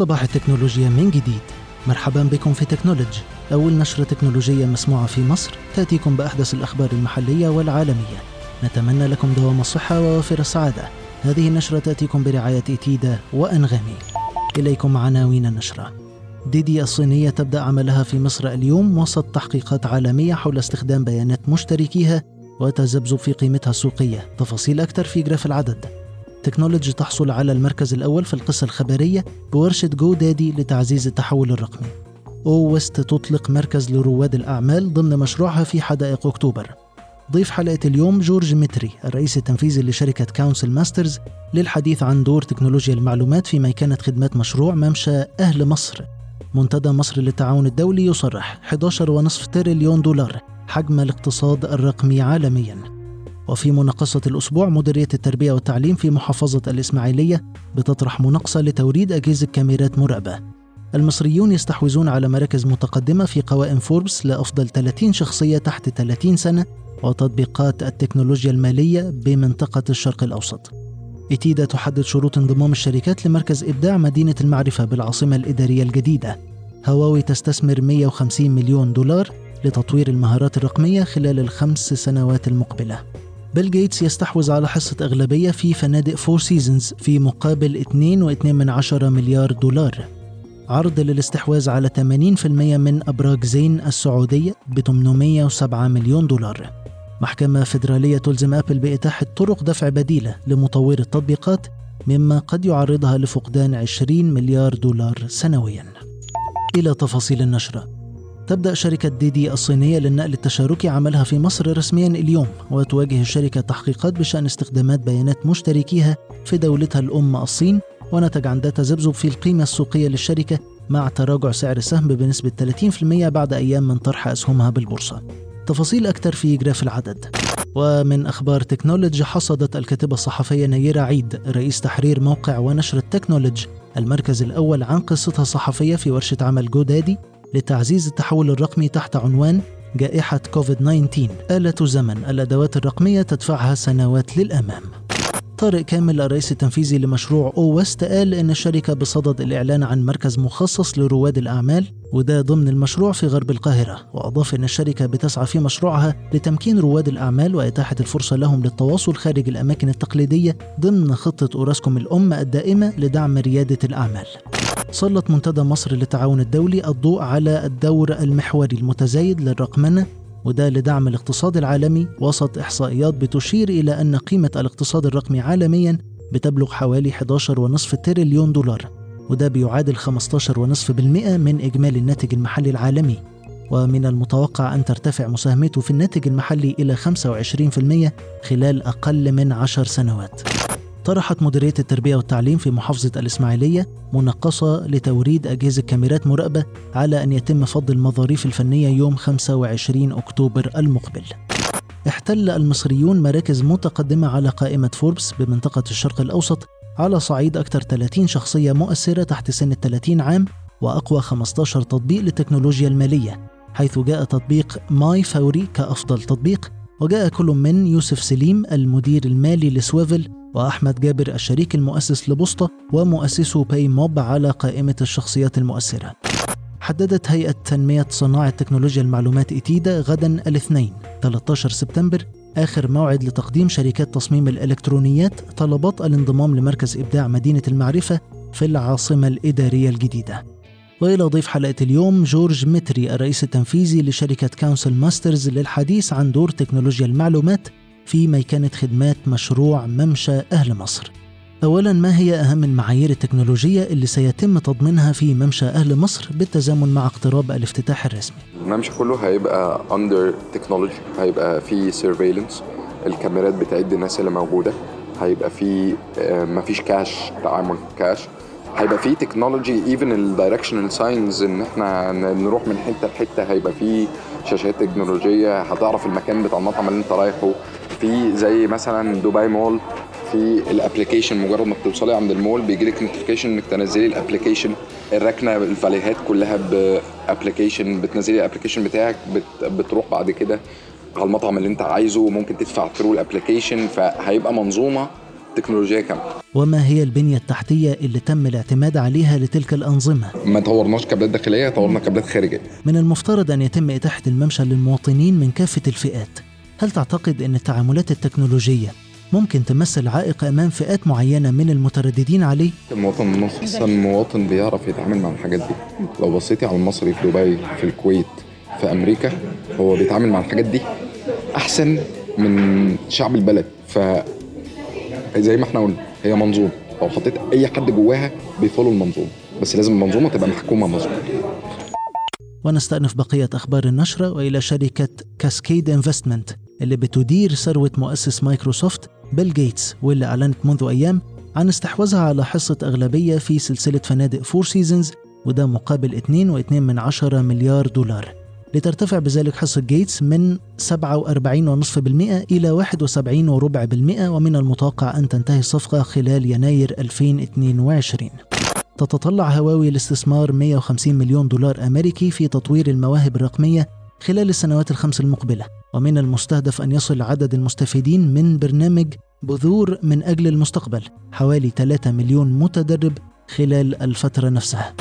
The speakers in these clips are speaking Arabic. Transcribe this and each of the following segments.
صباح التكنولوجيا من جديد. مرحبا بكم في تكنولوجي أول نشرة تكنولوجية مسموعة في مصر تأتيكم بأحدث الأخبار المحلية والعالمية. نتمنى لكم دوام الصحة ووافر السعادة. هذه النشرة تأتيكم برعاية إتيدا وأنغامي. إليكم عناوين النشرة. ديدي الصينية تبدأ عملها في مصر اليوم وسط تحقيقات عالمية حول استخدام بيانات مشتركيها وتذبذب في قيمتها السوقية. تفاصيل أكثر في جراف العدد. تكنولوجي تحصل على المركز الأول في القصة الخبرية بورشة GoDaddy لتعزيز التحول الرقمي. O West تطلق مركز لرواد الأعمال ضمن مشروعها في حدائق أكتوبر. ضيف حلقة اليوم جورج متري الرئيس التنفيذي لشركة كونسل ماسترز للحديث عن دور تكنولوجيا المعلومات في ميكنة خدمات مشروع ممشى أهل مصر. منتدى مصر للتعاون الدولي يصرح 11.5 تريليون دولار حجم الاقتصاد الرقمي عالميا. وفي مناقصة الأسبوع مديرية التربية والتعليم في محافظة الإسماعيلية بتطرح مناقصة لتوريد أجهزة كاميرات مراقبة المصريون يستحوذون على مراكز متقدمة في قوائم فوربس لأفضل 30 شخصية تحت 30 سنة وتطبيقات التكنولوجيا المالية بمنطقة الشرق الأوسط. إتيدا تحدد شروط انضمام الشركات لمركز إبداع مدينة المعرفة بالعاصمة الإدارية الجديدة. هواوي تستثمر 150 مليون دولار لتطوير المهارات الرقمية خلال الخمس سنوات المقبلة. بيل جيتس يستحوذ على حصة أغلبية في فنادق Four Seasons في مقابل 2.2 مليار دولار. عرض للاستحواذ على 80% من أبراج زين السعودية ب 807 مليون دولار. محكمة فيدرالية تلزم أبل بإتاحة طرق دفع بديلة لمطوري التطبيقات مما قد يعرضها لفقدان 20 مليار دولار سنويا. إلى تفاصيل النشرة. تبدأ شركة ديدي الصينية للنقل التشاركي عملها في مصر رسميا اليوم وتواجه الشركة تحقيقات بشأن استخدامات بيانات مشتركيها في دولتها الأم الصين ونتج عن ذلك تذبذب في القيمة السوقية للشركة مع تراجع سعر السهم بنسبة 30% بعد أيام من طرح أسهمها بالبورصة. تفاصيل أكثر في جراف العدد. ومن أخبار تكنولوجي حصدت الكاتبة الصحفية نيرة عيد رئيس تحرير موقع ونشرة تكنولوجي المركز الأول عن قصتها الصحفية في ورشة عمل GoDaddy لتعزيز التحول الرقمي تحت عنوان جائحة كوفيد 19 آلة زمن الأدوات الرقمية تدفعها سنوات للأمام. طارق كامل الرئيس التنفيذي لمشروع O West قال إن الشركة بصدد الإعلان عن مركز مخصص لرواد الأعمال وده ضمن المشروع في غرب القاهرة. وأضاف إن الشركة بتسعى في مشروعها لتمكين رواد الأعمال وإتاحة الفرصة لهم للتواصل خارج الأماكن التقليدية ضمن خطة أوراسكوم الأم الدائمة لدعم ريادة الأعمال. سلط منتدى مصر للتعاون الدولي الضوء على الدور المحوري المتزايد للرقمنة وده لدعم الاقتصاد العالمي وسط إحصائيات بتشير إلى أن قيمة الاقتصاد الرقمي عالميا بتبلغ حوالي 11.5 تريليون دولار وده بيعادل 15.5% من إجمالي الناتج المحلي العالمي. ومن المتوقع أن ترتفع مساهمته في الناتج المحلي إلى 25% خلال أقل من عشر سنوات. طرحت مديرية التربية والتعليم في محافظة الإسماعيلية مناقصة لتوريد أجهزة كاميرات مراقبة على أن يتم فض المظاريف الفنية يوم 25 أكتوبر المقبل. احتل المصريون مراكز متقدمة على قائمة فوربس بمنطقة الشرق الأوسط على صعيد أكثر 30 شخصية مؤثرة تحت سن ال 30 عام وأقوى 15 تطبيق للتكنولوجيا المالية حيث جاء تطبيق My Fawry كأفضل تطبيق وجاء كل من يوسف سليم المدير المالي ل Swvl وأحمد جابر الشريك المؤسس لبوسطة ومؤسسو Paymob على قائمة الشخصيات المؤثرة. حددت هيئة تنمية صناعة تكنولوجيا المعلومات إتيدا غدا الاثنين 13 سبتمبر آخر موعد لتقديم شركات تصميم الإلكترونيات طلبات الانضمام لمركز إبداع مدينة المعرفة في العاصمة الإدارية الجديدة. وإلى ضيف حلقة اليوم جورج متري الرئيس التنفيذي لشركة كونسل ماسترز للحديث عن دور تكنولوجيا المعلومات في ميكنة خدمات مشروع ممشى أهل مصر. أولا ما هي أهم المعايير التكنولوجية اللي سيتم تضمينها في ممشى أهل مصر بالتزامن مع اقتراب الافتتاح الرسمي؟ الممشى كله هيبقى under technology هيبقى فيه surveillance الكاميرات بتعد الناس اللي موجودة هيبقى فيه آه، مفيش كاش تعامل كاش هيبقى فيه technology even ال directional signs إن إحنا نروح من حتة لحتة هيبقى فيه شاشات تكنولوجية. هتعرف المكان بتاع المطعم اللي أنت رايحه. في زي مثلا دبي مول في ال application مجرد ما بتوصلي عند المول بيجي لك notification إنك تنزلي ال application. الركنة الفاليهات كلها ب application بتنزلي ال application بتاعك بت بتروح بعد كده على المطعم اللي انت عايزه ممكن تدفع through ال application فهيبقى منظومة تكنولوجيا كاملة. وما هي البنية التحتية اللي تم الاعتماد عليها لتلك الأنظمة؟ ما طورناش كابلات داخلية طورنا كابلات خارجية. من المفترض أن يتم إتاحة الممشى للمواطنين من كافة الفئات. هل تعتقد أن التعاملات التكنولوجية ممكن تمثل عائق أمام فئات معينة من المترددين عليه؟ المواطن المصري احسن مواطن بيعرف يتعامل مع الحاجات دي. لو بصيتي على المصري في دبي في الكويت في أمريكا هو بيتعامل مع الحاجات دي أحسن من شعب البلد. ف زي ما إحنا قلنا هي منظومة. لو حطيت أي حد جواها بي follow المنظومة. بس لازم المنظومة تبقى محكومة مظبوط ونستأنف بقية أخبار النشرة وإلى شركة Cascade Investment اللي بتدير ثروة مؤسس مايكروسوفت بيل جيتس واللي أعلنت منذ أيام عن استحواذها على حصة أغلبية في سلسلة فنادق Four Seasons وده مقابل 2.2 من عشرة مليار دولار. لترتفع بذلك حصة جيتس من 47.5% إلى 71.4% ومن المتوقع أن تنتهي الصفقة خلال يناير 2022 تتطلع هواوي الاستثمار 150 مليون دولار أمريكي في تطوير المواهب الرقمية خلال السنوات الخمس المقبلة ومن المستهدف أن يصل عدد المستفيدين من برنامج بذور من أجل المستقبل حوالي 3 مليون متدرب خلال الفترة نفسها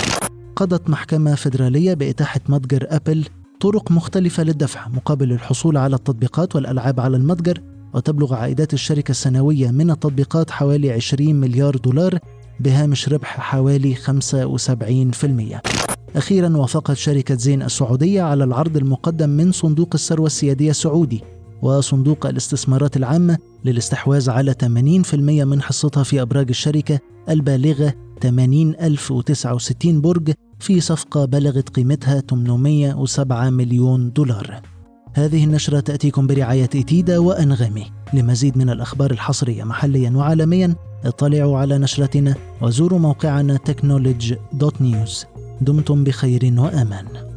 قضت محكمة فيدرالية بإتاحة متجر أبل طرق مختلفة للدفع مقابل الحصول على التطبيقات والألعاب على المتجر وتبلغ عائدات الشركة السنوية من التطبيقات حوالي 20 مليار دولار بهامش ربح حوالي 75%. أخيرا وافقت شركة زين السعودية على العرض المقدم من صندوق الثروة السيادية السعودي وصندوق الاستثمارات العامة للاستحواذ على 80% من حصتها في أبراج الشركة البالغة 80069 برج في صفقة بلغت قيمتها 807 مليون دولار. هذه النشرة تأتيكم برعاية إتيدا وأنغامي. لمزيد من الأخبار الحصرية محليا وعالميا اطلعوا على نشرتنا وزوروا موقعنا technology.news دمتم بخير وأمان.